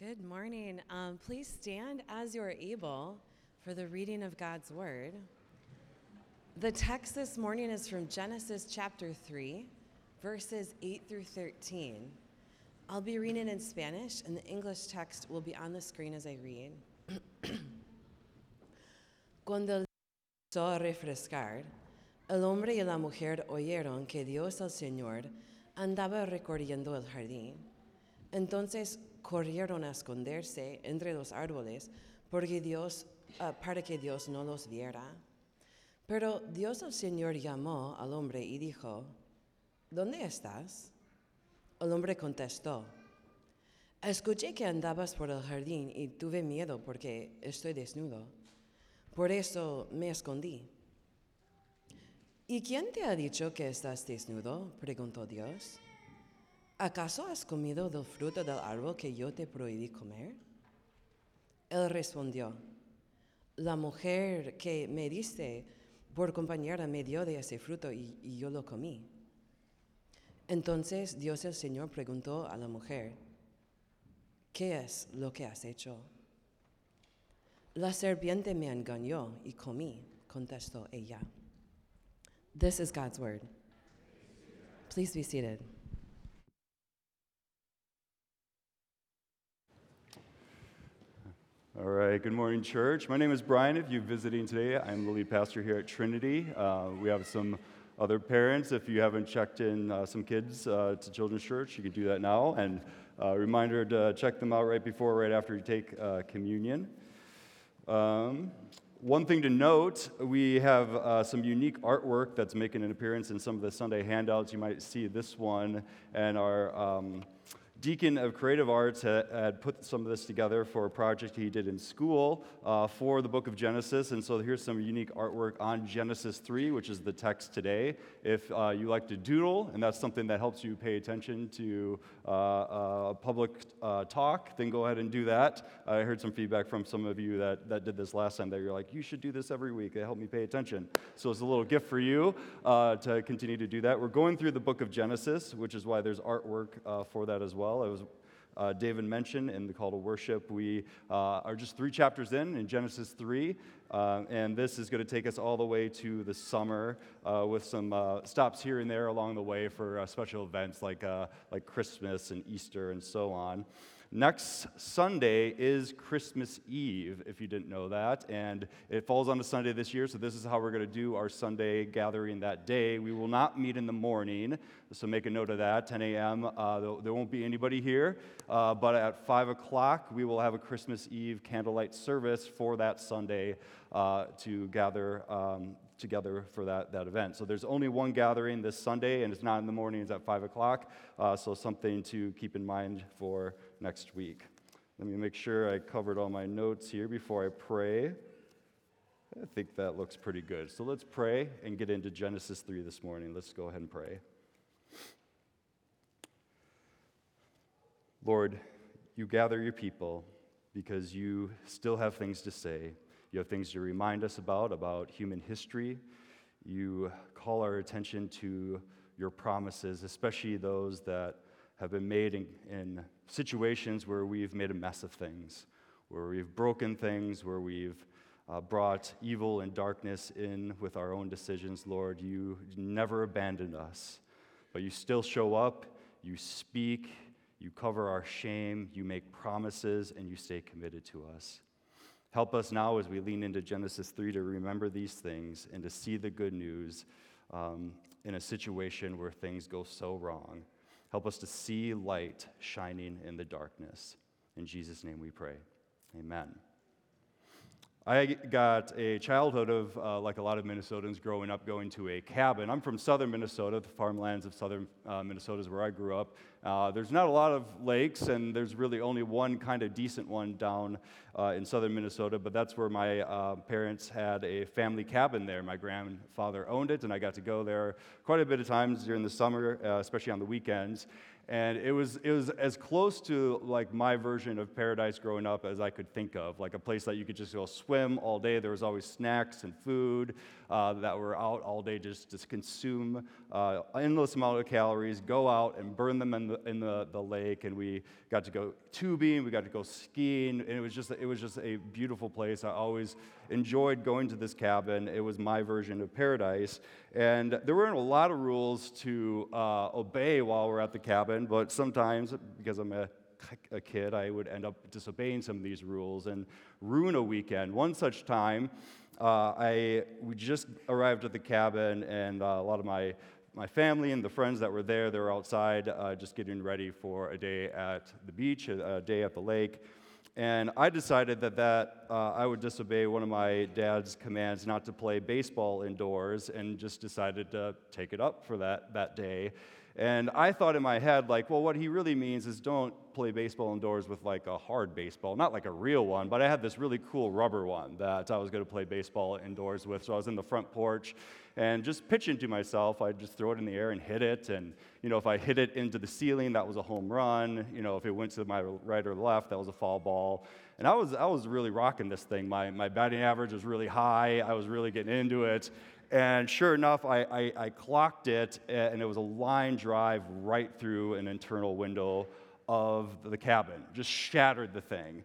Good morning. Um, please stand as you are able for the reading of God's Word. The text this morning is from Genesis chapter 3, verses 8 through 13. I'll be reading in Spanish, and the English text will be on the screen as I read. Cuando sol refrescar, el hombre y la mujer oyeron que Dios el Señor andaba recorriendo el jardín. Entonces corrieron a esconderse entre los árboles porque Dios, uh, para que Dios no los viera. Pero Dios el Señor llamó al hombre y dijo, ¿dónde estás? El hombre contestó, escuché que andabas por el jardín y tuve miedo porque estoy desnudo. Por eso me escondí. ¿Y quién te ha dicho que estás desnudo? preguntó Dios. ¿Acaso has comido del fruto del árbol que yo te prohibí comer? Él respondió, la mujer que me diste por compañera me dio de ese fruto y, y yo lo comí. Entonces Dios el Señor preguntó a la mujer, ¿qué es lo que has hecho? La serpiente me engañó y comí, contestó ella. This is God's word. Please be seated. All right, good morning, church. My name is Brian. If you're visiting today, I'm the lead pastor here at Trinity. Uh, we have some other parents. If you haven't checked in uh, some kids uh, to Children's Church, you can do that now. And uh, reminder to check them out right before, right after you take uh, communion. Um, one thing to note, we have uh, some unique artwork that's making an appearance in some of the Sunday handouts. You might see this one and our. Um, deacon of creative arts had, put some of this together for a project he did in school uh, for the book of genesis. And so here's some unique artwork on genesis 3 which is the text today. If uh, you like to doodle and that's something that helps you pay attention to uh, uh public uh, talk then go ahead and do that. I heard some feedback from some of you that, that did this last time that you're like you should do this every week. It helped me pay attention. So it's a little gift for you uh, to continue to do that. We're going through the book of genesis which is why there's artwork for that as well well. It was uh, David mentioned in the call to worship. We uh, are just three chapters in, in Genesis 3, uh, and this is going to take us all the way to the summer uh, with some uh, stops here and there along the way for uh, special events like, like Christmas and Easter and so on. Next Sunday is Christmas Eve, if you didn't know that, and it falls on a Sunday this year, so this is how we're going to do our Sunday gathering that day. We will not meet in the morning, so make a note of that, 10 a.m. Uh, there won't be anybody here, uh, but at 5 o'clock, we will have a Christmas Eve candlelight service for that Sunday uh, to gather um, together for that, that event. So there's only one gathering this Sunday, and it's not in the morning, it's at 5 o'clock. Uh, so something to keep in mind for next week. Let me make sure I covered all my notes here before I pray. I think that looks pretty good. So let's pray and get into Genesis 3 this morning. Let's go ahead and pray. Lord, you gather your people because you still have things to say. You have things to remind us about, about human history. You call our attention to your promises, especially those that have been made in, in situations where we've made a mess of things, where we've broken things, where we've uh, brought evil and darkness in with our own decisions, Lord. You never abandoned us, but you still show up, you speak, you cover our shame, you make promises, and you stay committed to us. Help us now as we lean into Genesis 3 to remember these things and to see the good news um, in a situation where things go so wrong. Help us to see light shining in the darkness. In Jesus' name we pray. Amen. I got a childhood of, uh, like a lot of Minnesotans growing up, going to a cabin. I'm from southern Minnesota. The farmlands of southern uh, Minnesota is where I grew up. Uh, there's not a lot of lakes, and there's really only one kind of decent one down uh, in southern Minnesota, but that's where my uh, parents had a family cabin there. My grandfather owned it, and I got to go there quite a bit of times during the summer, uh, especially on the weekends. And it was, it was as close to like my version of paradise growing up as I could think of, like a place that you could just go swim all day. There was always snacks and food uh, that were out all day just to consume uh, endless amount of calories, go out and burn them in the, in the, the lake. And we got to go tubing, we got to go skiing, and it was just, it was just a beautiful place. I always enjoyed going to this cabin. It was my version of paradise. And there weren't a lot of rules to uh, obey while we're at the cabin, but sometimes, because I'm a, a kid, I would end up disobeying some of these rules and ruin a weekend. One such time, uh, I we just arrived at the cabin, and uh, a lot of my my family and the friends that were there, they were outside uh, just getting ready for a day at the beach, a, a day at the lake. And I decided that, that uh, I would disobey one of my dad's commands not to play baseball indoors and just decided to take it up for that, that day. And I thought in my head, like, well, what he really means is don't play baseball indoors with like a hard baseball, not like a real one, but I had this really cool rubber one that I was going to play baseball indoors with. So I was in the front porch and just pitching to myself, I'd just throw it in the air and hit it. And, you know, if I hit it into the ceiling, that was a home run. You know, if it went to my right or left, that was a foul ball. And I was, I was really rocking this thing. My, my batting average was really high. I was really getting into it. And sure enough, I, I, I, clocked it, and it was a line drive right through an internal window of the cabin, just shattered the thing.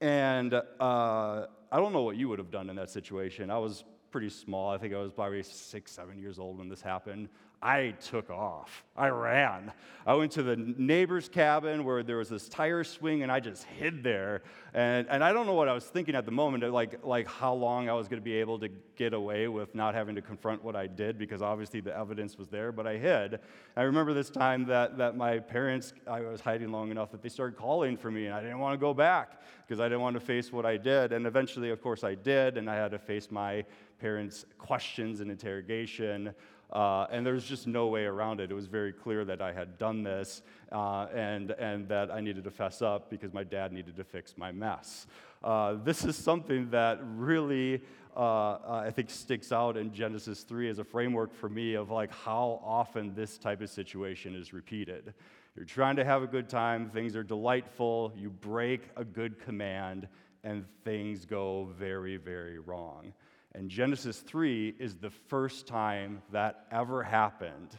And uh, I don't know what you would have done in that situation. I was pretty small. I think I was probably six, seven years old when this happened. I took off. I ran. I went to the neighbor's cabin where there was this tire swing, and I just hid there. And, and I don't know what I was thinking at the moment, like, like how long I was going to be able to get away with not having to confront what I did, because obviously the evidence was there, but I hid. I remember this time that, that my parents, I was hiding long enough that they started calling for me, and I didn't want to go back because I didn't want to face what I did. And eventually, of course, I did, and I had to face my parents' questions and interrogation. Uh, and there was just no way around it. It was very clear that I had done this uh, and, and that I needed to fess up because my dad needed to fix my mess. Uh, this is something that really, uh, I think, sticks out in Genesis 3 as a framework for me of like how often this type of situation is repeated. You're trying to have a good time, things are delightful, you break a good command, and things go very, very wrong. And Genesis 3 is the first time that ever happened.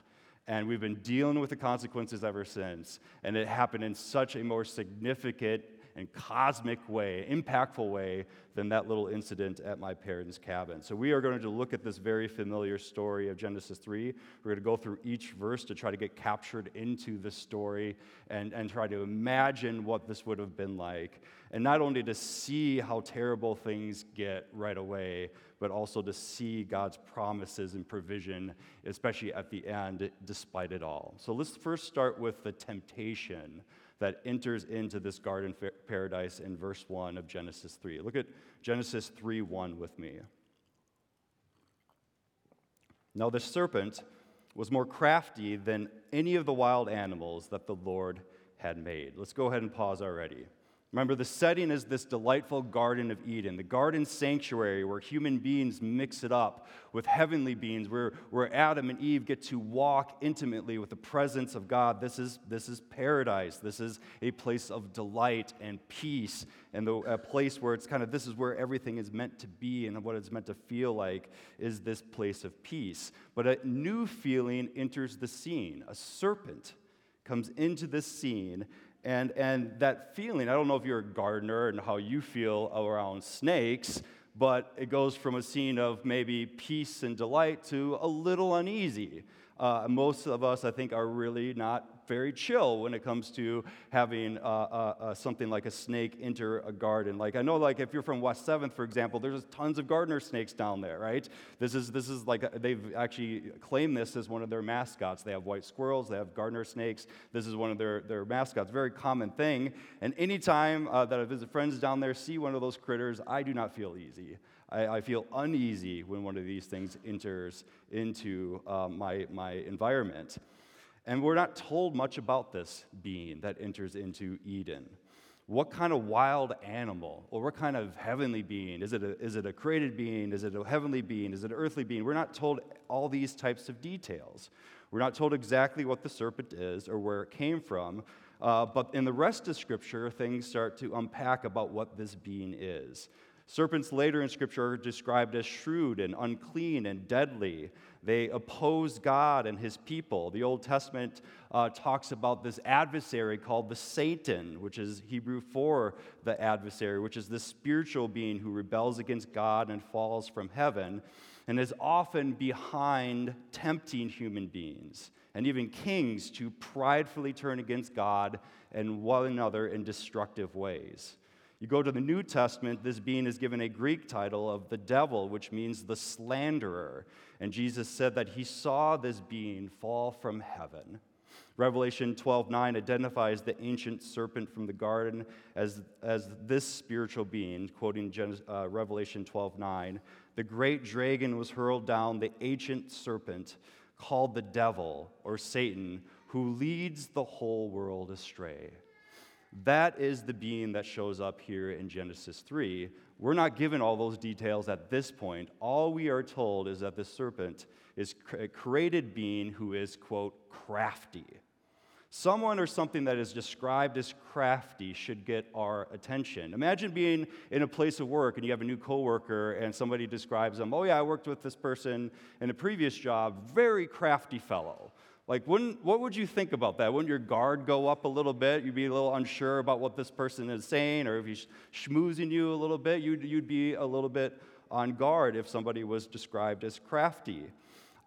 And we've been dealing with the consequences ever since. And it happened in such a more significant and cosmic way, impactful way, than that little incident at my parents' cabin. So we are going to look at this very familiar story of Genesis 3. We're going to go through each verse to try to get captured into the story and, and try to imagine what this would have been like. And not only to see how terrible things get right away, but also to see God's promises and provision, especially at the end, despite it all. So let's first start with the temptation that enters into this garden paradise in verse 1 of Genesis 3. Look at Genesis 3 1 with me. Now, the serpent was more crafty than any of the wild animals that the Lord had made. Let's go ahead and pause already. Remember, the setting is this delightful Garden of Eden, the garden sanctuary where human beings mix it up with heavenly beings, where, where Adam and Eve get to walk intimately with the presence of God. This is, this is paradise. This is a place of delight and peace, and the, a place where it's kind of this is where everything is meant to be and what it's meant to feel like is this place of peace. But a new feeling enters the scene. A serpent comes into this scene and, and that feeling, I don't know if you're a gardener and how you feel around snakes, but it goes from a scene of maybe peace and delight to a little uneasy. Uh, most of us, I think, are really not very chill when it comes to having uh, uh, uh, something like a snake enter a garden. Like I know, like if you're from West Seventh, for example, there's tons of gardener snakes down there, right? This is this is like they've actually claimed this as one of their mascots. They have white squirrels, they have gardener snakes. This is one of their their mascots. Very common thing. And anytime uh, that I visit friends down there, see one of those critters, I do not feel easy. I, I feel uneasy when one of these things enters into uh, my, my environment. And we're not told much about this being that enters into Eden. What kind of wild animal or what kind of heavenly being? Is it, a, is it a created being? Is it a heavenly being? Is it an earthly being? We're not told all these types of details. We're not told exactly what the serpent is or where it came from. Uh, but in the rest of Scripture, things start to unpack about what this being is. Serpents later in Scripture are described as shrewd and unclean and deadly. They oppose God and his people. The Old Testament uh, talks about this adversary called the Satan, which is Hebrew for the adversary, which is this spiritual being who rebels against God and falls from heaven and is often behind tempting human beings and even kings to pridefully turn against God and one another in destructive ways. You go to the New Testament, this being is given a Greek title of the devil, which means the slanderer. And Jesus said that he saw this being fall from heaven. Revelation 12:9 identifies the ancient serpent from the garden as, as this spiritual being, quoting Genesis, uh, Revelation 12:9. The great dragon was hurled down, the ancient serpent called the devil or Satan, who leads the whole world astray. That is the being that shows up here in Genesis 3. We're not given all those details at this point. All we are told is that the serpent is a created being who is, quote, crafty. Someone or something that is described as crafty should get our attention. Imagine being in a place of work and you have a new coworker and somebody describes them, oh, yeah, I worked with this person in a previous job, very crafty fellow. Like, wouldn't, what would you think about that? Wouldn't your guard go up a little bit? You'd be a little unsure about what this person is saying, or if he's schmoozing you a little bit, you'd, you'd be a little bit on guard if somebody was described as crafty.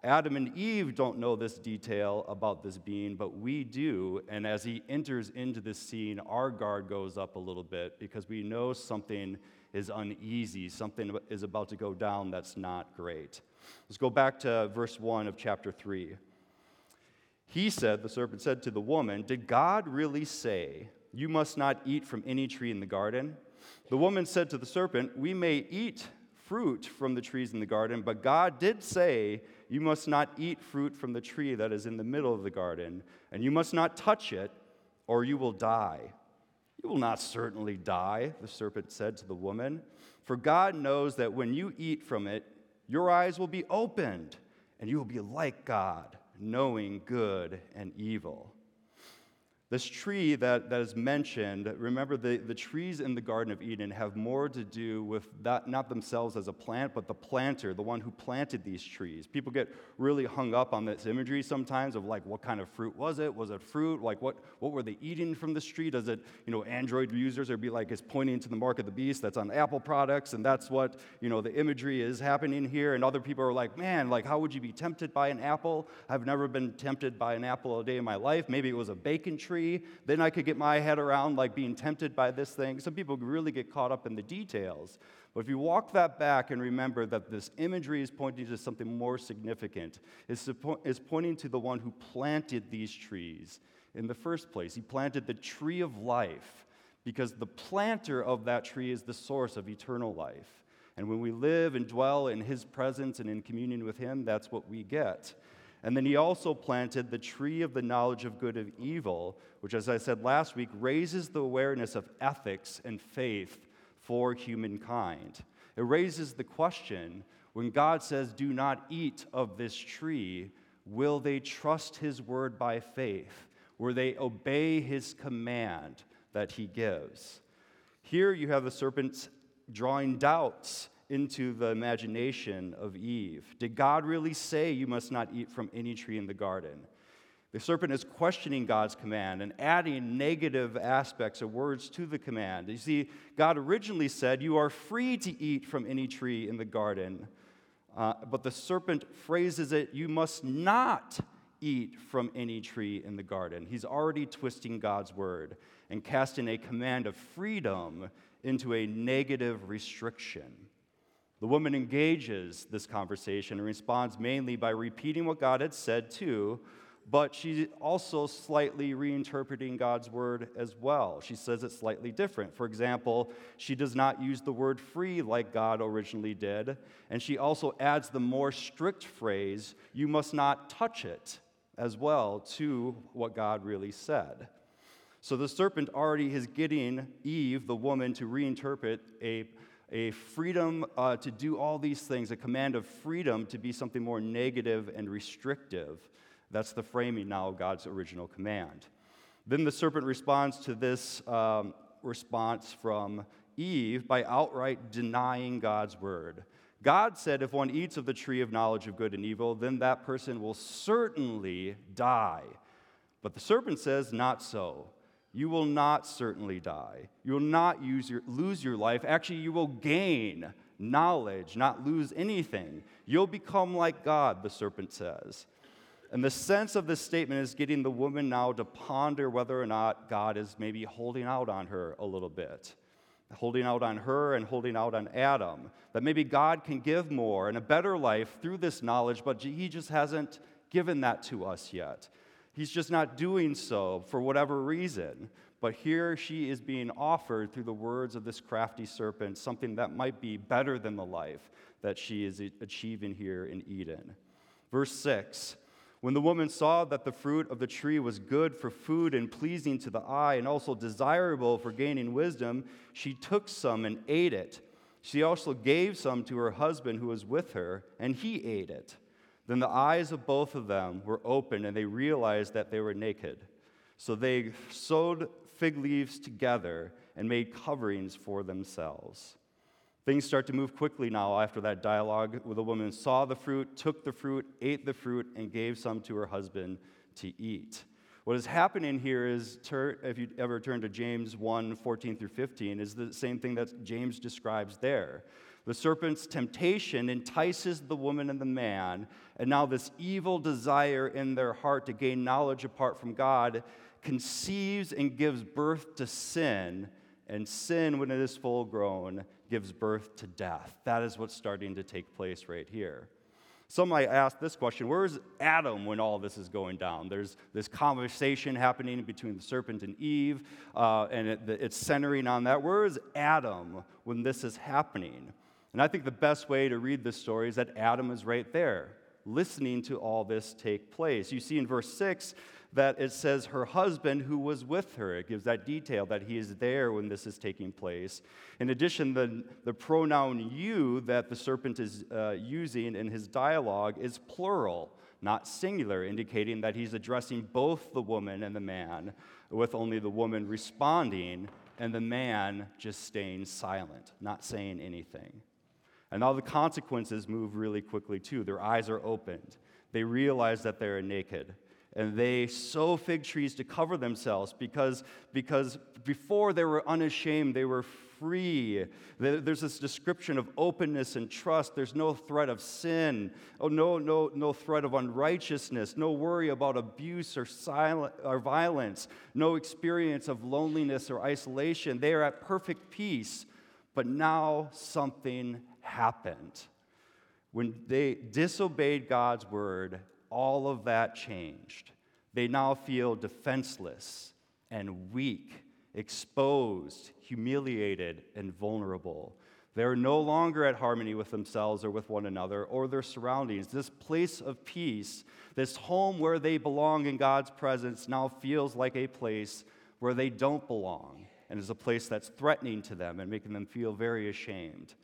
Adam and Eve don't know this detail about this being, but we do. And as he enters into this scene, our guard goes up a little bit because we know something is uneasy, something is about to go down that's not great. Let's go back to verse 1 of chapter 3. He said, the serpent said to the woman, Did God really say, You must not eat from any tree in the garden? The woman said to the serpent, We may eat fruit from the trees in the garden, but God did say, You must not eat fruit from the tree that is in the middle of the garden, and you must not touch it, or you will die. You will not certainly die, the serpent said to the woman, for God knows that when you eat from it, your eyes will be opened, and you will be like God knowing good and evil. This tree that, that is mentioned, remember the, the trees in the Garden of Eden have more to do with that, not themselves as a plant, but the planter, the one who planted these trees. People get really hung up on this imagery sometimes of like, what kind of fruit was it? Was it fruit? Like, what, what were they eating from the tree? Does it, you know, Android users are be like, it's pointing to the mark of the beast that's on Apple products, and that's what, you know, the imagery is happening here. And other people are like, man, like, how would you be tempted by an apple? I've never been tempted by an apple a day in my life. Maybe it was a bacon tree tree, then I could get my head around like being tempted by this thing. Some people really get caught up in the details. But if you walk that back and remember that this imagery is pointing to something more significant, it's, it's pointing to the one who planted these trees in the first place. He planted the tree of life because the planter of that tree is the source of eternal life. And when we live and dwell in his presence and in communion with him, that's what we get. And then he also planted the tree of the knowledge of good and evil, which, as I said last week, raises the awareness of ethics and faith for humankind. It raises the question when God says, Do not eat of this tree, will they trust his word by faith? Will they obey his command that he gives? Here you have the serpent drawing doubts into the imagination of Eve. Did God really say you must not eat from any tree in the garden? The serpent is questioning God's command and adding negative aspects or words to the command. You see, God originally said, You are free to eat from any tree in the garden. Uh, but the serpent phrases it, You must not eat from any tree in the garden. He's already twisting God's word and casting a command of freedom into a negative restriction. The woman engages this conversation and responds mainly by repeating what God had said too, but she's also slightly reinterpreting God's word as well. She says it's slightly different. For example, she does not use the word free like God originally did, and she also adds the more strict phrase, you must not touch it, as well to what God really said. So the serpent already is getting Eve, the woman, to reinterpret a, a freedom uh, to do all these things, a command of freedom to be something more negative and restrictive. That's the framing now of God's original command. Then the serpent responds to this um, response from Eve by outright denying God's word. God said, if one eats of the tree of knowledge of good and evil, then that person will certainly die. But the serpent says, not so. You will not certainly die. You will not your, lose your life. Actually, you will gain knowledge, not lose anything. You'll become like God, the serpent says. And the sense of this statement is getting the woman now to ponder whether or not God is maybe holding out on her a little bit, holding out on her and holding out on Adam. That maybe God can give more and a better life through this knowledge, but he just hasn't given that to us yet. He's just not doing so for whatever reason. But here she is being offered through the words of this crafty serpent something that might be better than the life that she is achieving here in Eden. Verse 6 When the woman saw that the fruit of the tree was good for food and pleasing to the eye and also desirable for gaining wisdom, she took some and ate it. She also gave some to her husband who was with her, and he ate it. Then the eyes of both of them were opened, and they realized that they were naked. So they sewed fig leaves together and made coverings for themselves. Things start to move quickly now after that dialogue where the woman saw the fruit, took the fruit, ate the fruit, and gave some to her husband to eat. What is happening here is, if you ever turn to James 1 14 through 15, is the same thing that James describes there. The serpent's temptation entices the woman and the man, and now this evil desire in their heart to gain knowledge apart from God conceives and gives birth to sin, and sin, when it is full grown, gives birth to death. That is what's starting to take place right here. Some might ask this question Where is Adam when all this is going down? There's this conversation happening between the serpent and Eve, uh, and it, it's centering on that. Where is Adam when this is happening? And I think the best way to read this story is that Adam is right there, listening to all this take place. You see in verse 6 that it says her husband who was with her. It gives that detail that he is there when this is taking place. In addition, the, the pronoun you that the serpent is uh, using in his dialogue is plural, not singular, indicating that he's addressing both the woman and the man, with only the woman responding and the man just staying silent, not saying anything. And all the consequences move really quickly too. Their eyes are opened. They realize that they're naked. And they sew fig trees to cover themselves because, because before they were unashamed, they were free. There's this description of openness and trust. There's no threat of sin, oh, no, no, no threat of unrighteousness, no worry about abuse or, silent, or violence, no experience of loneliness or isolation. They are at perfect peace. But now something happened. When they disobeyed God's word, all of that changed. They now feel defenseless and weak, exposed, humiliated, and vulnerable. They are no longer at harmony with themselves or with one another or their surroundings. This place of peace, this home where they belong in God's presence, now feels like a place where they don't belong and is a place that's threatening to them and making them feel very ashamed.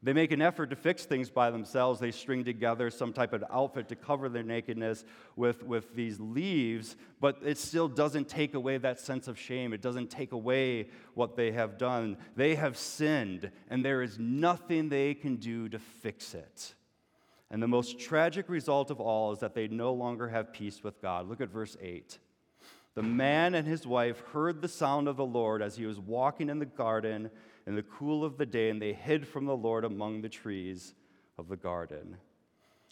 They make an effort to fix things by themselves. They string together some type of outfit to cover their nakedness with, with these leaves, but it still doesn't take away that sense of shame. It doesn't take away what they have done. They have sinned, and there is nothing they can do to fix it. And the most tragic result of all is that they no longer have peace with God. Look at verse 8. The man and his wife heard the sound of the Lord as he was walking in the garden in the cool of the day, and they hid from the Lord among the trees of the garden.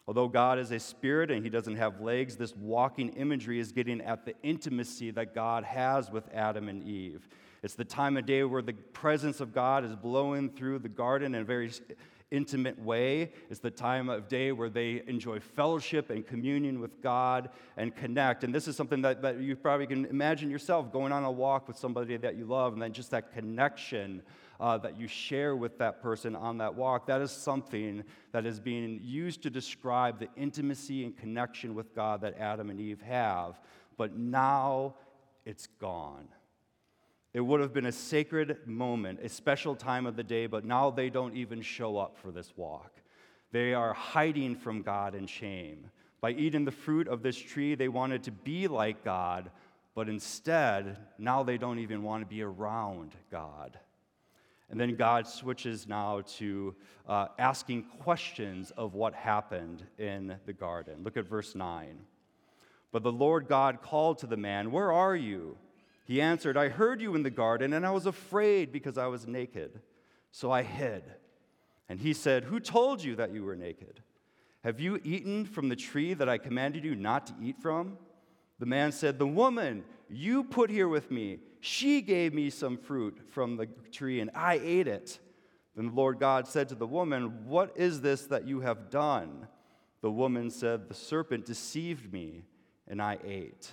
Although God is a spirit and he doesn't have legs, this walking imagery is getting at the intimacy that God has with Adam and Eve. It's the time of day where the presence of God is blowing through the garden in a very intimate way. It's the time of day where they enjoy fellowship and communion with God and connect. And this is something that, that you probably can imagine yourself going on a walk with somebody that you love, and then just that connection uh, that you share with that person on that walk, that is something that is being used to describe the intimacy and connection with God that Adam and Eve have. But now it's gone. It would have been a sacred moment, a special time of the day, but now they don't even show up for this walk. They are hiding from God in shame. By eating the fruit of this tree, they wanted to be like God, but instead, now they don't even want to be around God. And then God switches now to uh, asking questions of what happened in the garden. Look at verse 9. But the Lord God called to the man, Where are you? He answered, I heard you in the garden, and I was afraid because I was naked. So I hid. And he said, Who told you that you were naked? Have you eaten from the tree that I commanded you not to eat from? The man said, The woman you put here with me, she gave me some fruit from the tree, and I ate it. Then the Lord God said to the woman, What is this that you have done? The woman said, The serpent deceived me, and I ate.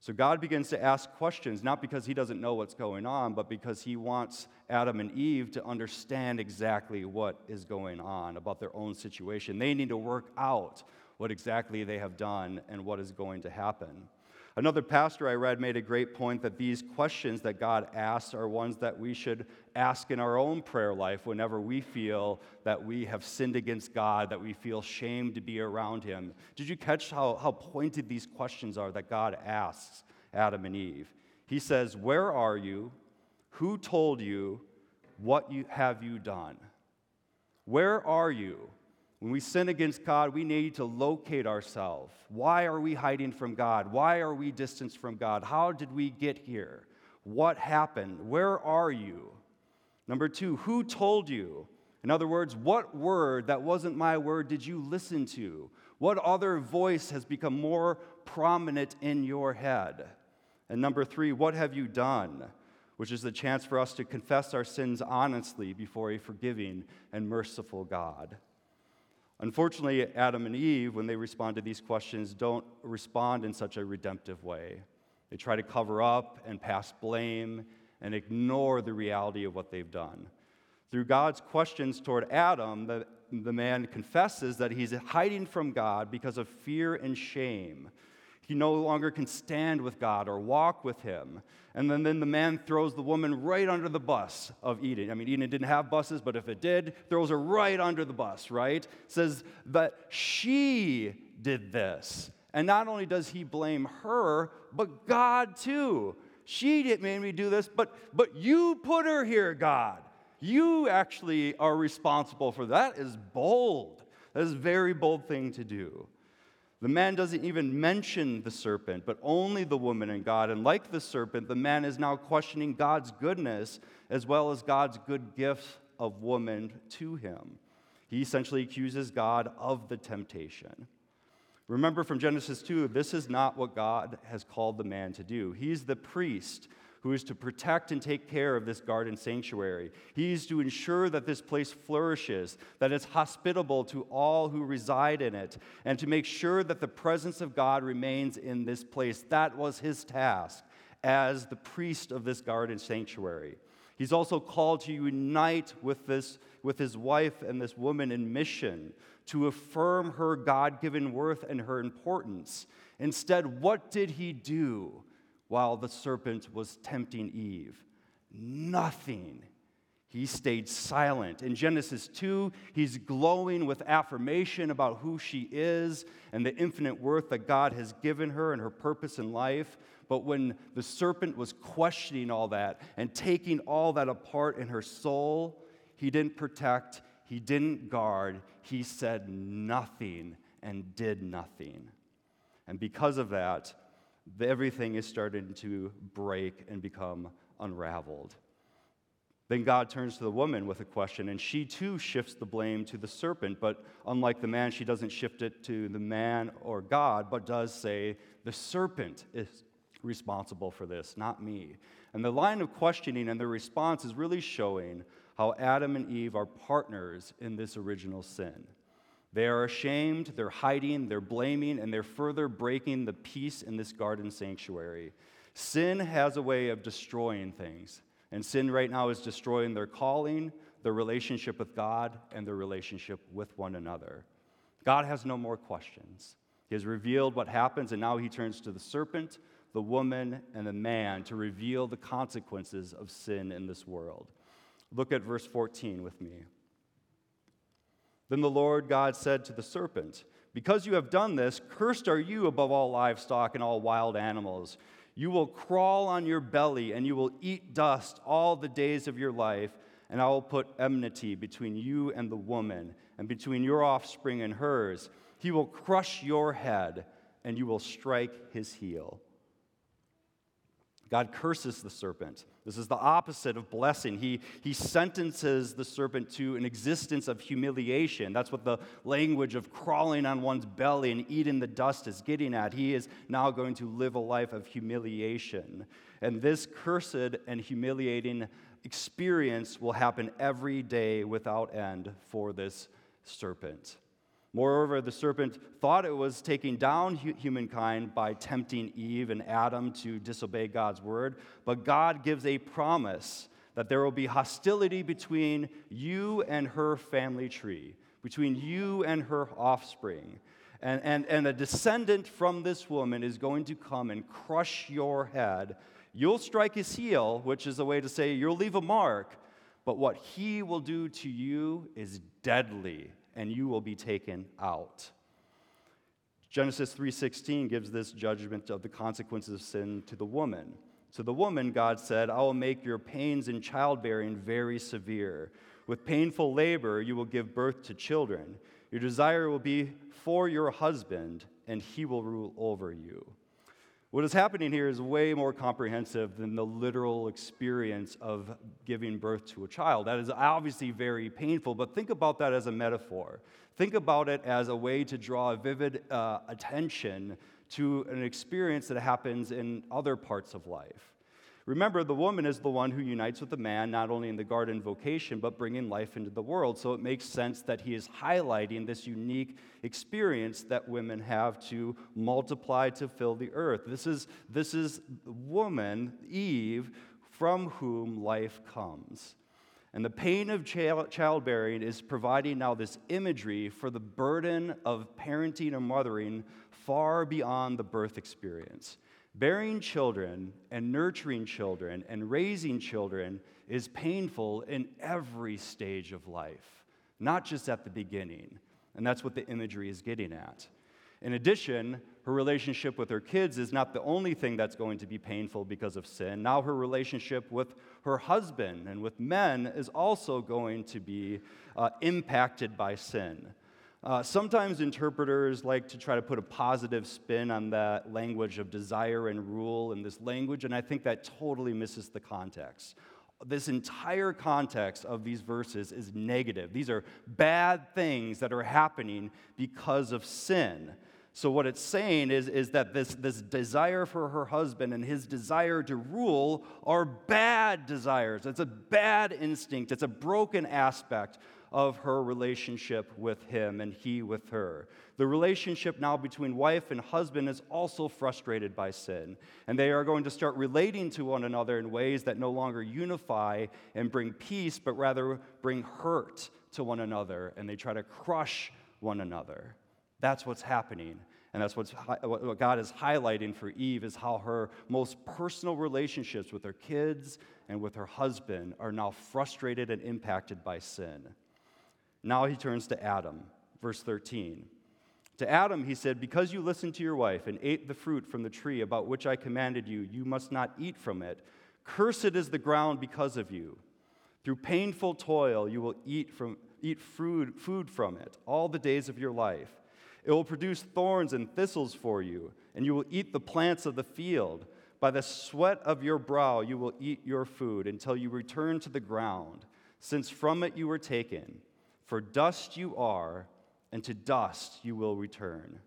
So God begins to ask questions, not because he doesn't know what's going on, but because he wants Adam and Eve to understand exactly what is going on about their own situation. They need to work out what exactly they have done and what is going to happen. Another pastor I read made a great point that these questions that God asks are ones that we should ask in our own prayer life whenever we feel that we have sinned against God, that we feel shame to be around Him. Did you catch how, how pointed these questions are that God asks Adam and Eve? He says, Where are you? Who told you? What you, have you done? Where are you? When we sin against God, we need to locate ourselves. Why are we hiding from God? Why are we distanced from God? How did we get here? What happened? Where are you? Number two, who told you? In other words, what word that wasn't my word did you listen to? What other voice has become more prominent in your head? And number three, what have you done? Which is the chance for us to confess our sins honestly before a forgiving and merciful God. Unfortunately, Adam and Eve, when they respond to these questions, don't respond in such a redemptive way. They try to cover up and pass blame and ignore the reality of what they've done. Through God's questions toward Adam, the, the man confesses that he's hiding from God because of fear and shame. He no longer can stand with God or walk with him. And then, then the man throws the woman right under the bus of Eden. I mean, Eden didn't have buses, but if it did, throws her right under the bus, right? Says that she did this. And not only does he blame her, but God too. She didn't make me do this, but, but you put her here, God. You actually are responsible for that. That is bold. That is a very bold thing to do. The man doesn't even mention the serpent, but only the woman and God. And like the serpent, the man is now questioning God's goodness as well as God's good gift of woman to him. He essentially accuses God of the temptation. Remember from Genesis 2, this is not what God has called the man to do. He's the priest who is to protect and take care of this garden sanctuary. He is to ensure that this place flourishes, that it's hospitable to all who reside in it, and to make sure that the presence of God remains in this place. That was his task as the priest of this garden sanctuary. He's also called to unite with, this, with his wife and this woman in mission to affirm her God given worth and her importance. Instead, what did he do? While the serpent was tempting Eve? Nothing. He stayed silent. In Genesis 2, he's glowing with affirmation about who she is and the infinite worth that God has given her and her purpose in life. But when the serpent was questioning all that and taking all that apart in her soul, he didn't protect, he didn't guard, he said nothing and did nothing. And because of that, everything is starting to break and become unraveled. Then God turns to the woman with a question, and she too shifts the blame to the serpent. But unlike the man, she doesn't shift it to the man or God, but does say, The serpent is responsible for this, not me. And the line of questioning and the response is really showing how Adam and Eve are partners in this original sin. They are ashamed, they're hiding, they're blaming, and they're further breaking the peace in this garden sanctuary. Sin has a way of destroying things, and sin right now is destroying their calling, their relationship with God, and their relationship with one another. God has no more questions. He has revealed what happens, and now he turns to the serpent, the woman and the man to reveal the consequences of sin in this world. Look at verse 14 with me. Then the Lord God said to the serpent, Because you have done this, cursed are you above all livestock and all wild animals. You will crawl on your belly, and you will eat dust all the days of your life, and I will put enmity between you and the woman, and between your offspring and hers. He will crush your head, and you will strike his heel. God curses the serpent. This is the opposite of blessing. He, he sentences the serpent to an existence of humiliation. That's what the language of crawling on one's belly and eating the dust is getting at. He is now going to live a life of humiliation. And this cursed and humiliating experience will happen every day without end for this serpent. Moreover, the serpent thought it was taking down humankind by tempting Eve and Adam to disobey God's word, but God gives a promise that there will be hostility between you and her family tree, between you and her offspring. And, and, and a descendant from this woman is going to come and crush your head. You'll strike his heel, which is a way to say you'll leave a mark, but what he will do to you is deadly and you will be taken out. Genesis 3:16 gives this judgment of the consequences of sin to the woman. To the woman, God said, I will make your pains in childbearing very severe. With painful labor, you will give birth to children. Your desire will be for your husband, and he will rule over you. What is happening here is way more comprehensive than the literal experience of giving birth to a child. That is obviously very painful, but think about that as a metaphor. Think about it as a way to draw vivid uh, attention to an experience that happens in other parts of life. Remember, the woman is the one who unites with the man, not only in the garden vocation, but bringing life into the world. So it makes sense that he is highlighting this unique experience that women have to multiply to fill the earth. This is, this is woman, Eve, from whom life comes. And the pain of childbearing is providing now this imagery for the burden of parenting and mothering far beyond the birth experience. Bearing children and nurturing children and raising children is painful in every stage of life, not just at the beginning. And that's what the imagery is getting at. In addition, her relationship with her kids is not the only thing that's going to be painful because of sin. Now, her relationship with her husband and with men is also going to be uh, impacted by sin. Uh, sometimes interpreters like to try to put a positive spin on that language of desire and rule in this language, and I think that totally misses the context. This entire context of these verses is negative. These are bad things that are happening because of sin. So, what it's saying is, is that this, this desire for her husband and his desire to rule are bad desires. It's a bad instinct, it's a broken aspect of her relationship with him and he with her. The relationship now between wife and husband is also frustrated by sin, and they are going to start relating to one another in ways that no longer unify and bring peace, but rather bring hurt to one another, and they try to crush one another. That's what's happening. And that's what's, what God is highlighting for Eve is how her most personal relationships with her kids and with her husband are now frustrated and impacted by sin. Now he turns to Adam, verse 13. To Adam, he said, Because you listened to your wife and ate the fruit from the tree about which I commanded you, you must not eat from it. Cursed is the ground because of you. Through painful toil, you will eat, from, eat food, food from it all the days of your life. It will produce thorns and thistles for you, and you will eat the plants of the field. By the sweat of your brow, you will eat your food until you return to the ground, since from it you were taken. For dust you are, and to dust you will return.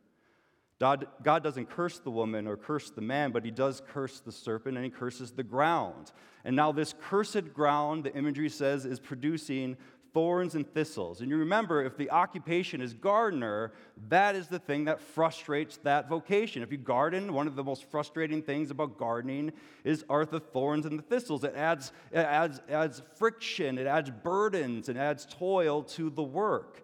God, God, doesn't curse the woman or curse the man, but he does curse the serpent and he curses the ground. And now, this cursed ground, the imagery says, is producing thorns and thistles. And you remember, if the occupation is gardener, that is the thing that frustrates that vocation. If you garden, one of the most frustrating things about gardening is are the thorns and the thistles. It adds, it adds, adds friction, it adds burdens, and adds toil to the work.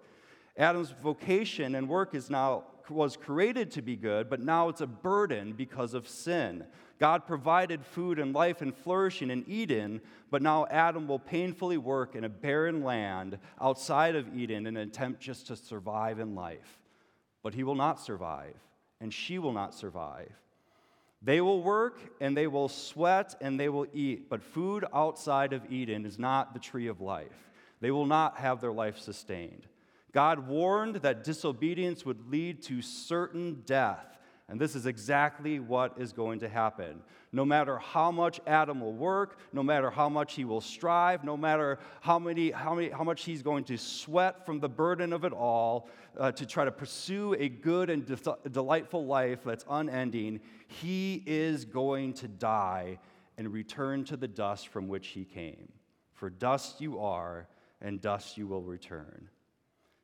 Adam's vocation and work is now was created to be good, but now it's a burden because of sin. God provided food and life and flourishing in Eden, but now Adam will painfully work in a barren land outside of Eden in an attempt just to survive in life. But he will not survive, and she will not survive. They will work and they will sweat and they will eat, but food outside of Eden is not the tree of life. They will not have their life sustained. God warned that disobedience would lead to certain death. And this is exactly what is going to happen. No matter how much Adam will work, no matter how much he will strive, no matter how, many, how, many, how much he's going to sweat from the burden of it all uh, to try to pursue a good and de- delightful life that's unending, he is going to die and return to the dust from which he came. For dust you are, and dust you will return.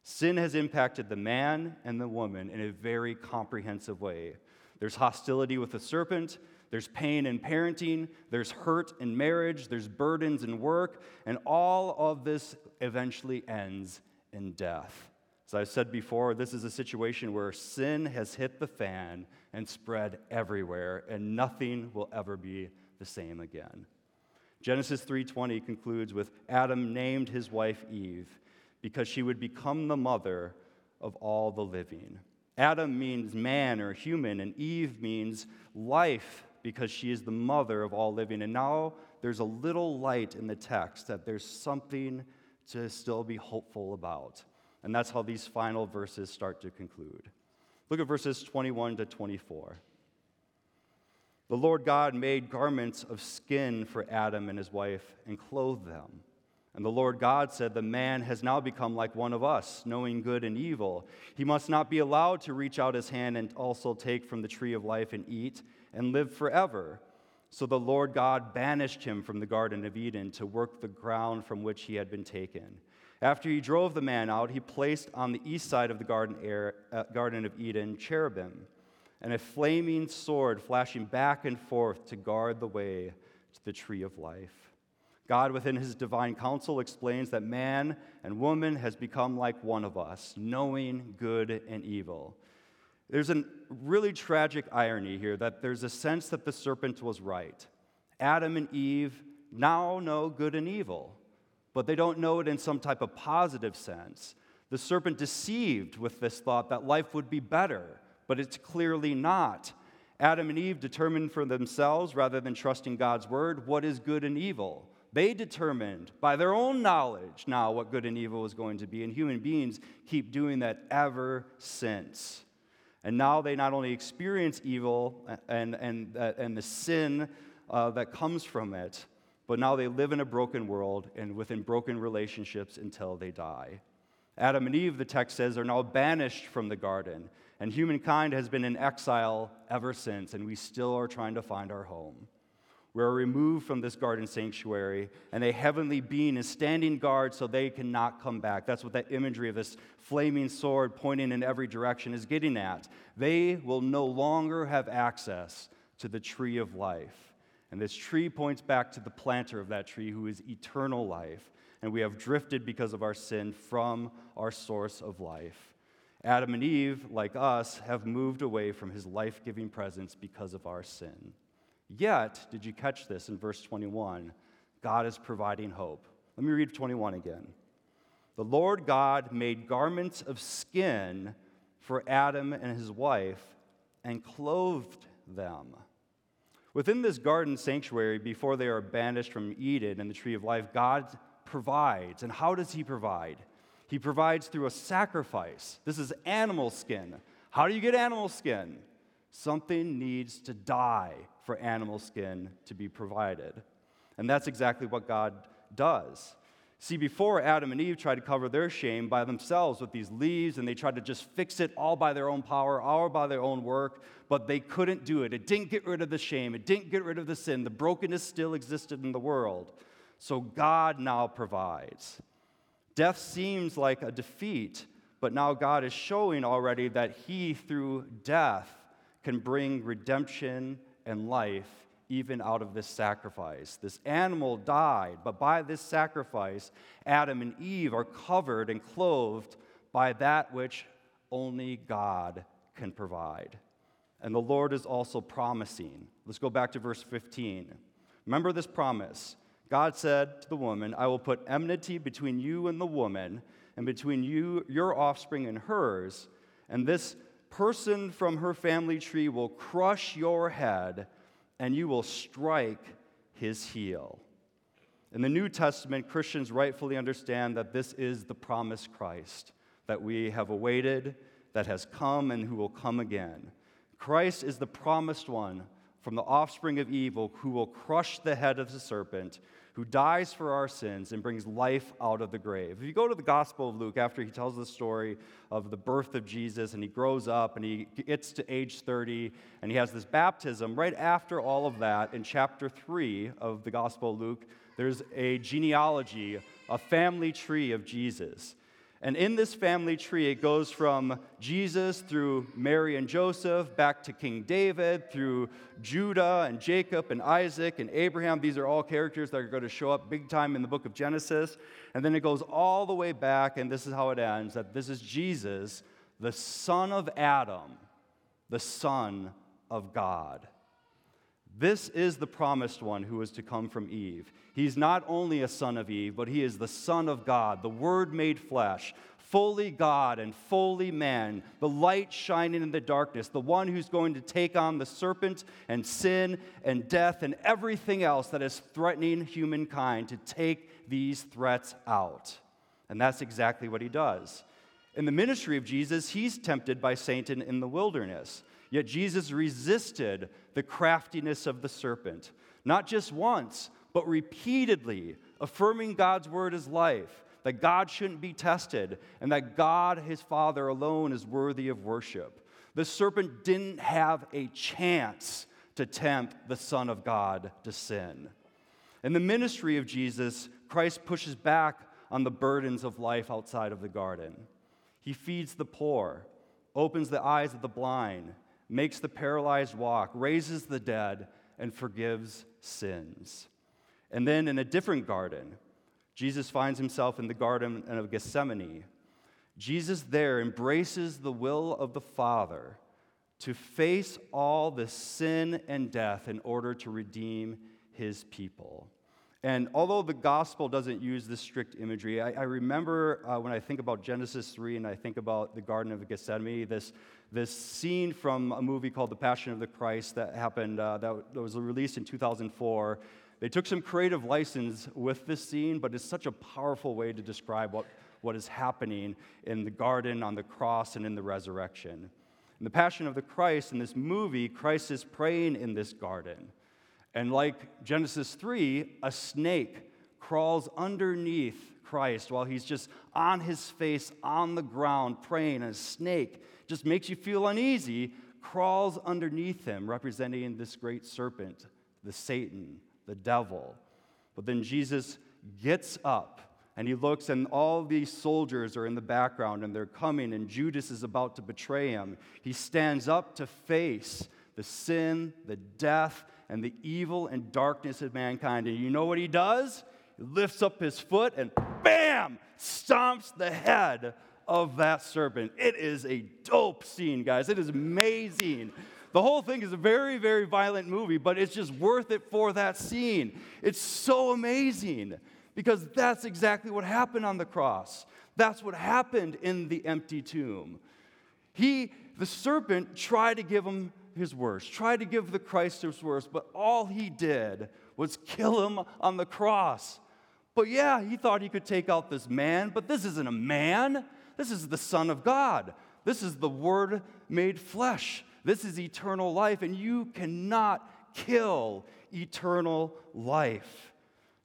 Sin has impacted the man and the woman in a very comprehensive way. There's hostility with the serpent, there's pain in parenting, there's hurt in marriage, there's burdens in work, and all of this eventually ends in death. As I've said before, this is a situation where sin has hit the fan and spread everywhere, and nothing will ever be the same again. Genesis 3:20 concludes with Adam named his wife Eve because she would become the mother of all the living. Adam means man or human, and Eve means life because she is the mother of all living. And now there's a little light in the text that there's something to still be hopeful about. And that's how these final verses start to conclude. Look at verses 21 to 24. The Lord God made garments of skin for Adam and his wife and clothed them. And the Lord God said, The man has now become like one of us, knowing good and evil. He must not be allowed to reach out his hand and also take from the tree of life and eat and live forever. So the Lord God banished him from the Garden of Eden to work the ground from which he had been taken. After he drove the man out, he placed on the east side of the Garden, air, uh, garden of Eden cherubim and a flaming sword flashing back and forth to guard the way to the tree of life. God, within his divine counsel, explains that man and woman has become like one of us, knowing good and evil. There's a really tragic irony here that there's a sense that the serpent was right. Adam and Eve now know good and evil, but they don't know it in some type of positive sense. The serpent deceived with this thought that life would be better, but it's clearly not. Adam and Eve determined for themselves, rather than trusting God's word, what is good and evil. They determined by their own knowledge now what good and evil was going to be, and human beings keep doing that ever since. And now they not only experience evil and, and, uh, and the sin uh, that comes from it, but now they live in a broken world and within broken relationships until they die. Adam and Eve, the text says, are now banished from the garden, and humankind has been in exile ever since, and we still are trying to find our home. We are removed from this garden sanctuary, and a heavenly being is standing guard so they cannot come back. That's what that imagery of this flaming sword pointing in every direction is getting at. They will no longer have access to the tree of life. And this tree points back to the planter of that tree, who is eternal life. And we have drifted because of our sin from our source of life. Adam and Eve, like us, have moved away from his life giving presence because of our sin. Yet, did you catch this in verse 21? God is providing hope. Let me read 21 again. The Lord God made garments of skin for Adam and his wife and clothed them. Within this garden sanctuary, before they are banished from Eden and the tree of life, God provides. And how does He provide? He provides through a sacrifice. This is animal skin. How do you get animal skin? Something needs to die for animal skin to be provided. And that's exactly what God does. See, before Adam and Eve tried to cover their shame by themselves with these leaves, and they tried to just fix it all by their own power, all by their own work, but they couldn't do it. It didn't get rid of the shame, it didn't get rid of the sin. The brokenness still existed in the world. So God now provides. Death seems like a defeat, but now God is showing already that He, through death, can bring redemption and life even out of this sacrifice. This animal died, but by this sacrifice, Adam and Eve are covered and clothed by that which only God can provide. And the Lord is also promising. Let's go back to verse 15. Remember this promise. God said to the woman, I will put enmity between you and the woman, and between you, your offspring and hers, and this person from her family tree will crush your head, and you will strike his heel. In the New Testament, Christians rightfully understand that this is the promised Christ that we have awaited, that has come, and who will come again. Christ is the promised one from the offspring of Eve who will crush the head of the serpent, who dies for our sins and brings life out of the grave. If you go to the Gospel of Luke, after he tells the story of the birth of Jesus and he grows up and he gets to age 30 and he has this baptism, right after all of that, in chapter 3 of the Gospel of Luke, there's a genealogy, a family tree of Jesus. And in this family tree, it goes from Jesus through Mary and Joseph, back to King David, through Judah and Jacob and Isaac and Abraham. These are all characters that are going to show up big time in the book of Genesis. And then it goes all the way back, and this is how it ends that this is Jesus, the son of Adam, the son of God. This is the promised one who is to come from Eve. He's not only a son of Eve, but he is the Son of God, the Word made flesh, fully God and fully man, the light shining in the darkness, the one who's going to take on the serpent and sin and death and everything else that is threatening humankind to take these threats out. And that's exactly what he does. In the ministry of Jesus, he's tempted by Satan in the wilderness. Yet Jesus resisted the craftiness of the serpent, not just once, but repeatedly, affirming God's word as life, that God shouldn't be tested, and that God, his Father alone, is worthy of worship. The serpent didn't have a chance to tempt the Son of God to sin. In the ministry of Jesus, Christ pushes back on the burdens of life outside of the garden. He feeds the poor, opens the eyes of the blind, makes the paralyzed walk, raises the dead, and forgives sins. And then in a different garden, Jesus finds himself in the Garden of Gethsemane. Jesus there embraces the will of the Father to face all the sin and death in order to redeem his people. And although the gospel doesn't use this strict imagery, I, I remember uh, when I think about Genesis 3 and I think about the Garden of Gethsemane, this, this scene from a movie called The Passion of the Christ that happened, uh, that, that was released in 2004. They took some creative license with this scene, but it's such a powerful way to describe what, what is happening in the garden, on the cross, and in the resurrection. In the Passion of the Christ, in this movie, Christ is praying in this garden. And like Genesis 3, a snake crawls underneath Christ while he's just on his face on the ground praying. And a snake just makes you feel uneasy, crawls underneath him, representing this great serpent, the Satan, the devil. But then Jesus gets up and he looks, and all these soldiers are in the background and they're coming, and Judas is about to betray him. He stands up to face the sin, the death, and the evil and darkness of mankind. And you know what he does? He lifts up his foot and bam, stomps the head of that serpent. It is a dope scene, guys. It is amazing. The whole thing is a very, very violent movie, but it's just worth it for that scene. It's so amazing because that's exactly what happened on the cross. That's what happened in the empty tomb. He, the serpent, tried to give him his worst, tried to give the Christ his worst, but all he did was kill him on the cross. But yeah, he thought he could take out this man, but this isn't a man. This is the Son of God. This is the Word made flesh. This is eternal life, and you cannot kill eternal life.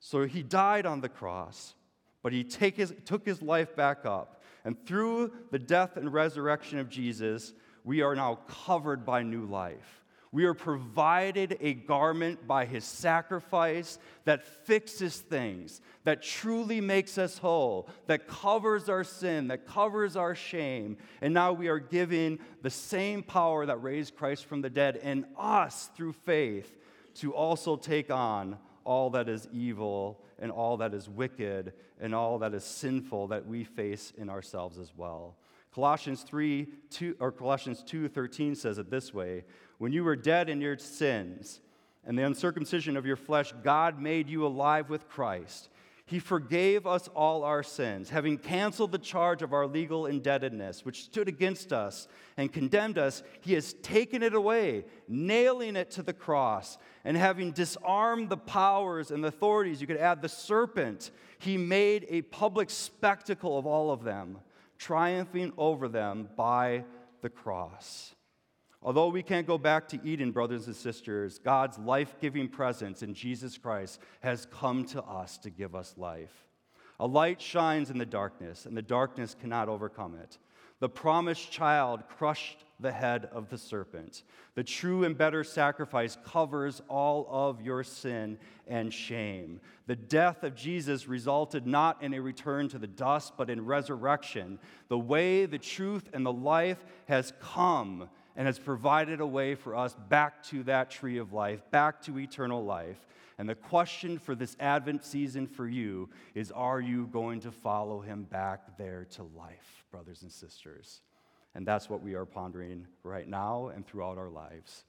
So he died on the cross, but he his, took his life back up. And through the death and resurrection of Jesus, we are now covered by new life. We are provided a garment by his sacrifice that fixes things, that truly makes us whole, that covers our sin, that covers our shame. And now we are given the same power that raised Christ from the dead in us through faith to also take on all that is evil and all that is wicked and all that is sinful that we face in ourselves as well. Colossians 3, 2, or Colossians 2:13 says it this way: When you were dead in your sins and the uncircumcision of your flesh, God made you alive with Christ. He forgave us all our sins, having canceled the charge of our legal indebtedness, which stood against us and condemned us. He has taken it away, nailing it to the cross. And having disarmed the powers and the authorities, you could add the serpent, he made a public spectacle of all of them, triumphing over them by the cross. Although we can't go back to Eden, brothers and sisters, God's life giving presence in Jesus Christ has come to us to give us life. A light shines in the darkness, and the darkness cannot overcome it. The promised child crushed the head of the serpent. The true and better sacrifice covers all of your sin and shame. The death of Jesus resulted not in a return to the dust, but in resurrection. The way, the truth, and the life has come and has provided a way for us back to that tree of life, back to eternal life. And the question for this Advent season for you is are you going to follow him back there to life, brothers and sisters? And that's what we are pondering right now and throughout our lives.